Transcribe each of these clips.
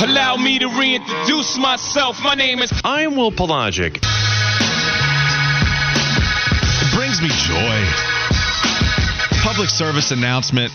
Allow me to reintroduce myself. My name is. I'm Will Palaszczuk. It brings me joy. Public service announcement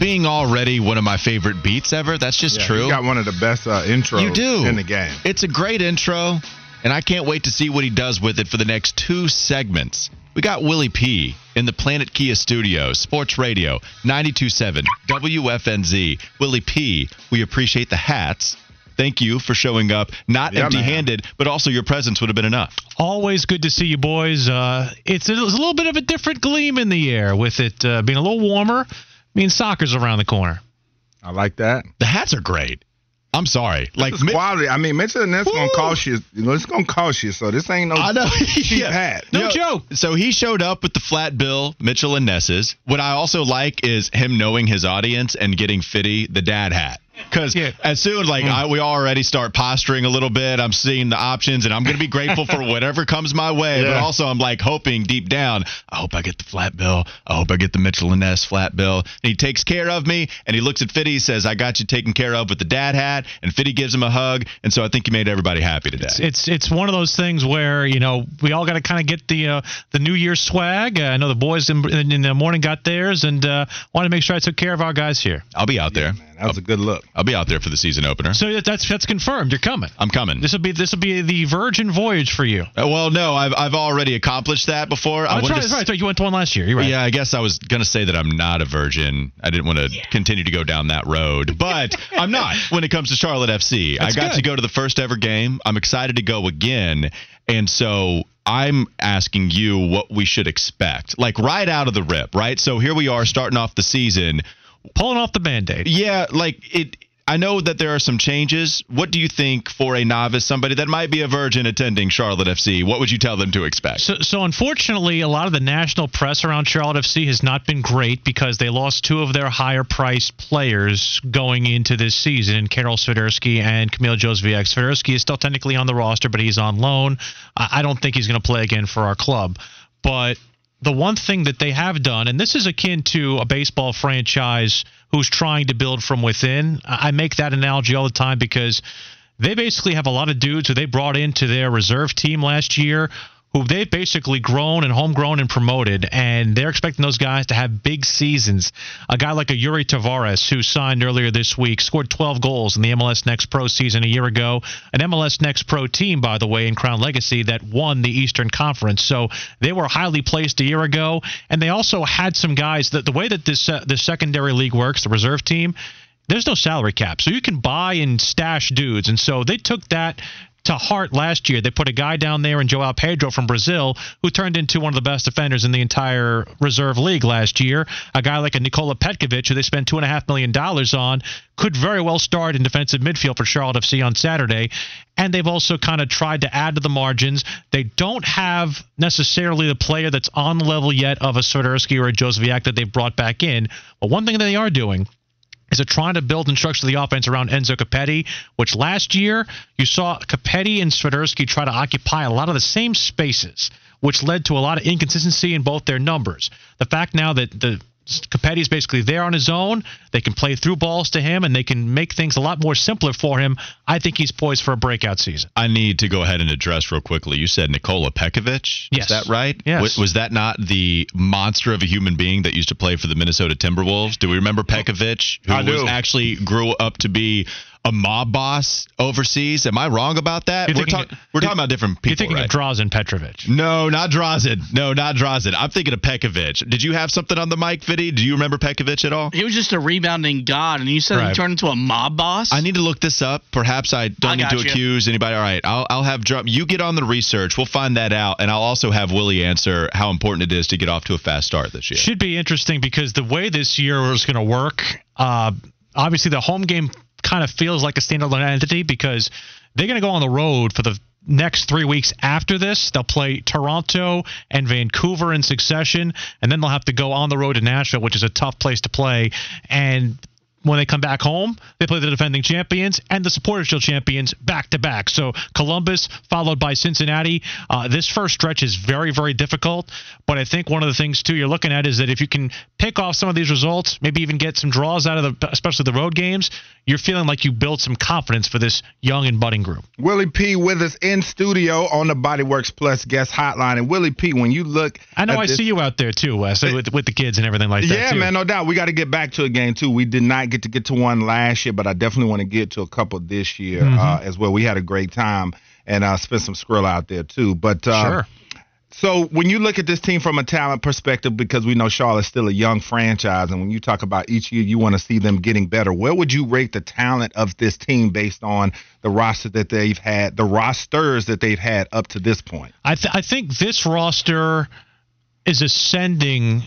being already one of my favorite beats ever. That's just Yeah, true. You got one of the best uh, intros You do. in the game. It's a great intro, and I can't wait to see what he does with it for the next two segments. We got Willie P in the Planet Kia studios, Sports Radio, 92.7 WFNZ. Willie P, we appreciate the hats. Thank you for showing up, not Yeah, empty handed, but also your presence would have been enough. Always good to see you boys. Uh, it's, a, it's a little bit of a different gleam in the air with it uh, being a little warmer. means soccer's around the corner. I like that. The hats are great. I'm sorry. Like, It's mi- quality. I mean, Mitchell and that's gonna Woo! cost you. You know, it's gonna cost you. So this ain't no I know. cheap Yeah. hat. No joke. So he showed up with the flat bill, Mitchell and Ness's. What I also like is him knowing his audience and getting Fitty the dad hat. Because Yeah. as soon like I, we already start posturing a little bit, I'm seeing the options, and I'm going to be grateful for whatever comes my way. But also, I'm like hoping deep down, I hope I get the flat bill. I hope I get the Mitchell and Ness flat bill. And he takes care of me, and he looks at Fitty, says, "I got you taken care of with the dad hat." And Fitty gives him a hug, and so I think he made everybody happy today. It's it's one of those things where you know we all got to kind of get the uh, the New Year's swag. Uh, I know the boys in, in the morning got theirs, and uh, wanted to make sure I took care of our guys here. I'll be out there. Man, that was a good look. I'll be out there for the season opener. So that's that's confirmed. You're coming. I'm coming. This will be this will be the Virgin voyage for you. Uh, well, no, I've I've already accomplished that before. I Oh, that's right, to that's right. So you went to one last year. You're right. Yeah, I guess I was gonna say that I'm not a virgin. I didn't want to continue to go down that road, but I'm not when it comes to Charlotte FC. That's I got good. to go to the first ever game. I'm excited to go again, and so I'm asking you what we should expect, like right out of the rip, right? So here we are starting off the season. Pulling off the band-aid. Yeah, like it. I know that there are some changes. What do you think for a novice, somebody that might be a virgin attending Charlotte FC? What would you tell them to expect? So, so unfortunately, a lot of the national press around Charlotte FC has not been great because they lost two of their higher-priced players going into this season, Karol Swiderski and Kamil Jozwiak. Swiderski is still technically on the roster, but he's on loan. I I don't think he's going to play again for our club. But the one thing that they have done, and this is akin to a baseball franchise who's trying to build from within. I make that analogy all the time because they basically have a lot of dudes who they brought into their reserve team last year who they've basically grown and homegrown and promoted, and they're expecting those guys to have big seasons. A guy like a Iuri Tavares, who signed earlier this week, scored 12 goals in the MLS Next Pro season a year ago. An MLS Next Pro team, by the way, in Crown Legacy that won the Eastern Conference. So they were highly placed a year ago, and they also had some guys that the way that this uh, this secondary league works, the reserve team there's no salary cap. So you can buy and stash dudes. And so they took that to heart last year. They put a guy down there in Joao Pedro from Brazil who turned into one of the best defenders in the entire reserve league last year. A guy like a Nikola Petkovic, who they spent $2.5 million on, could very well start in defensive midfield for Charlotte FC on Saturday. And they've also kind of tried to add to the margins. They don't have necessarily the player that's on the level yet of a Swiderski or a Jozwiak that they've brought back in. But one thing that they are doing is it trying to build and structure the offense around Enzo Copetti, which last year you saw Copetti and Swiderski try to occupy a lot of the same spaces, which led to a lot of inconsistency in both their numbers. The fact now that the Copetti's basically there on his own, they can play through balls to him, and they can make things a lot more simpler for him. I think he's poised for a breakout season. I need to go ahead and address real quickly. You said Nikola Pekovic. Yes. Is that right? Yes. Was, was that not the monster of a human being that used to play for the Minnesota Timberwolves? Do we remember Pekovic, who was actually grew up to be a mob boss overseas. Am I wrong about that? You're we're thinking- talk- we're talking about different people. You're thinking right? of Drazen Petrovic. no, not Drazen. No, not Drazen. I'm thinking of Pekovic. Did you have something on the mic, Vidi? Do you remember Pekovic at all? He was just a rebounding god, and you said Right. he turned into a mob boss. I need to look this up. Perhaps I don't I need to you. accuse anybody. All right, I'll, I'll have drum. You get on the research. We'll find that out, and I'll also have Willie answer how important it is to get off to a fast start this year. Should be interesting because the way this year is going to work, uh, obviously the home game kind of feels like a standalone entity because they're going to go on the road for the next three weeks after this. They'll play Toronto and Vancouver in succession, and then they'll have to go on the road to Nashville, which is a tough place to play. And when they come back home, they play the defending champions and the Supporters Shield champions back to back. So Columbus followed by Cincinnati. Uh, this first stretch is very, very difficult. But I think one of the things too you're looking at is that if you can pick off some of these results, maybe even get some draws out of the, especially the road games, you're feeling like you build some confidence for this young and budding group. Willie P with us in studio on the Bodyworks Plus guest hotline. And Willie P, when you look, I know I this- see you out there too, Wes, with, with the kids and everything like that. Yeah, too. man, no doubt. We got to get back to a game too. We did not get to get to one last year, but I definitely want to get to a couple this year Mm-hmm. uh, as well. We had a great time and uh, spent some skrill out there too. But uh, Sure. So when you look at this team from a talent perspective, because we know Charlotte's still a young franchise, and when you talk about each year, you want to see them getting better. Where would you rate the talent of this team based on the roster that they've had, the rosters that they've had up to this point? I, th- I think this roster is ascending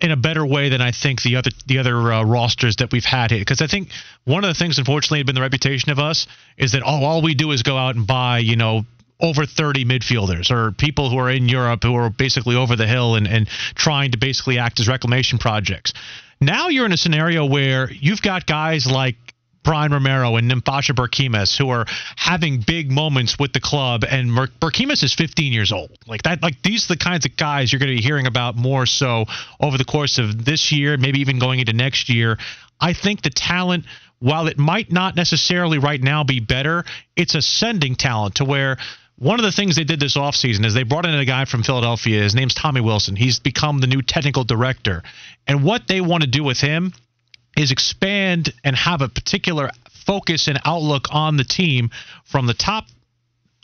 in a better way than I think the other the other uh, rosters that we've had here. Because I think one of the things, unfortunately, had been the reputation of us is that oh, all we do is go out and buy, you know. Over 30 midfielders or people who are in Europe who are basically over the hill and, and trying to basically act as reclamation projects. Now you're in a scenario where you've got guys like Brian Romero and Nimfasha Berchimas who are having big moments with the club and Mer- is 15 years old. Like that like these are the kinds of guys you're going to be hearing about more so over the course of this year, maybe even going into next year. I think the talent while it might not necessarily right now be better, it's ascending talent to where one of the things they did this offseason is they brought in a guy from Philadelphia. His name's Tommy Wilson. He's become the new technical director. And what they want to do with him is expand and have a particular focus and outlook on the team from the top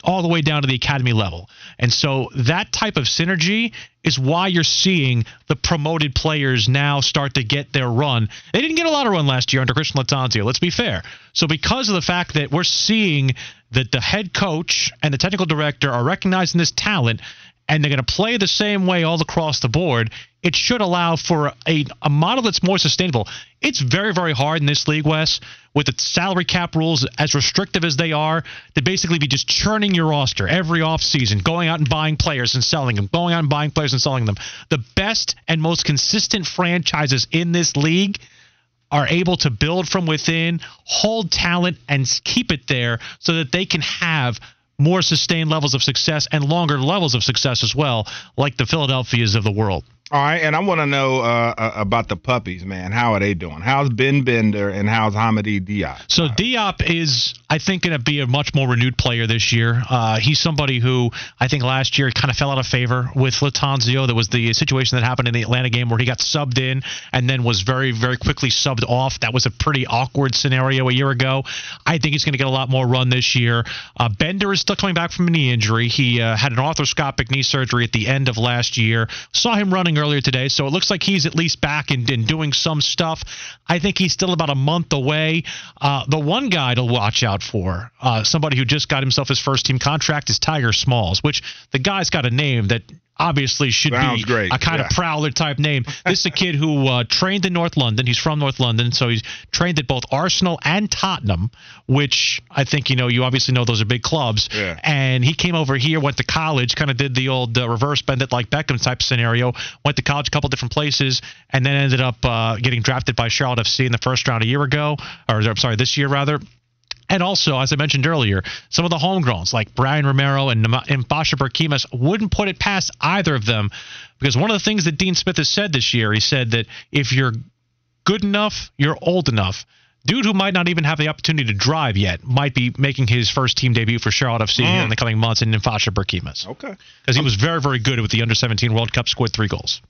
all the way down to the academy level. And so that type of synergy is why you're seeing the promoted players now start to get their run. They didn't get a lot of run last year under Christian Lattanzio, let's be fair. So because of the fact that we're seeing that the head coach and the technical director are recognizing this talent and they're going to play the same way all across the board, it should allow for a, a model that's more sustainable. It's very, very hard in this league, Wes, with the salary cap rules as restrictive as they are, to basically be just churning your roster every offseason, going out and buying players and selling them, going out and buying players and selling them. The best and most consistent franchises in this league are able to build from within, hold talent, and keep it there so that they can have more sustained levels of success and longer levels of success as well, like the Philadelphias of the world. All right, and I want to know uh, uh, about the puppies, man. How are they doing? How's Ben Bender and how's Hamady Diop? So Diop is, I think, going to be a much more renewed player this year. Uh, he's somebody who I think last year kind of fell out of favor with Lattanzio. That was the situation that happened in the Atlanta game where he got subbed in and then was very, very quickly subbed off. That was a pretty awkward scenario a year ago. I think he's going to get a lot more run this year. Uh, Bender is still coming back from a knee injury. He uh, had an arthroscopic knee surgery at the end of last year. Saw him running earlier today, so it looks like he's at least back and, and doing some stuff. I think he's still about a month away. Uh, the one guy to watch out for, uh, somebody who just got himself his first team contract, is Tiger Smalls, which the guy's got a name that obviously should Sounds be great, a kind yeah. of prowler type name. This is a kid who uh, trained in North London. He's from North London, so he's trained at both Arsenal and Tottenham, which I think you know. You obviously know those are big clubs. Yeah. And he came over here, went to college, kind of did the old uh, reverse bend it like Beckham type scenario. Went to college a couple different places, and then ended up uh, getting drafted by Charlotte FC in the first round a year ago, or I'm sorry, this year rather. And also, as I mentioned earlier, some of the homegrowns like Brian Romero and Nimfasha Berchimas wouldn't put it past either of them because one of the things that Dean Smith has said this year, he said that if you're good enough, you're old enough. Dude who might not even have the opportunity to drive yet might be making his first team debut for Charlotte FC here in mm. the coming months in Nimfasha Berchimas Okay. because he was very, very good with the under 17 World Cup, scored three goals.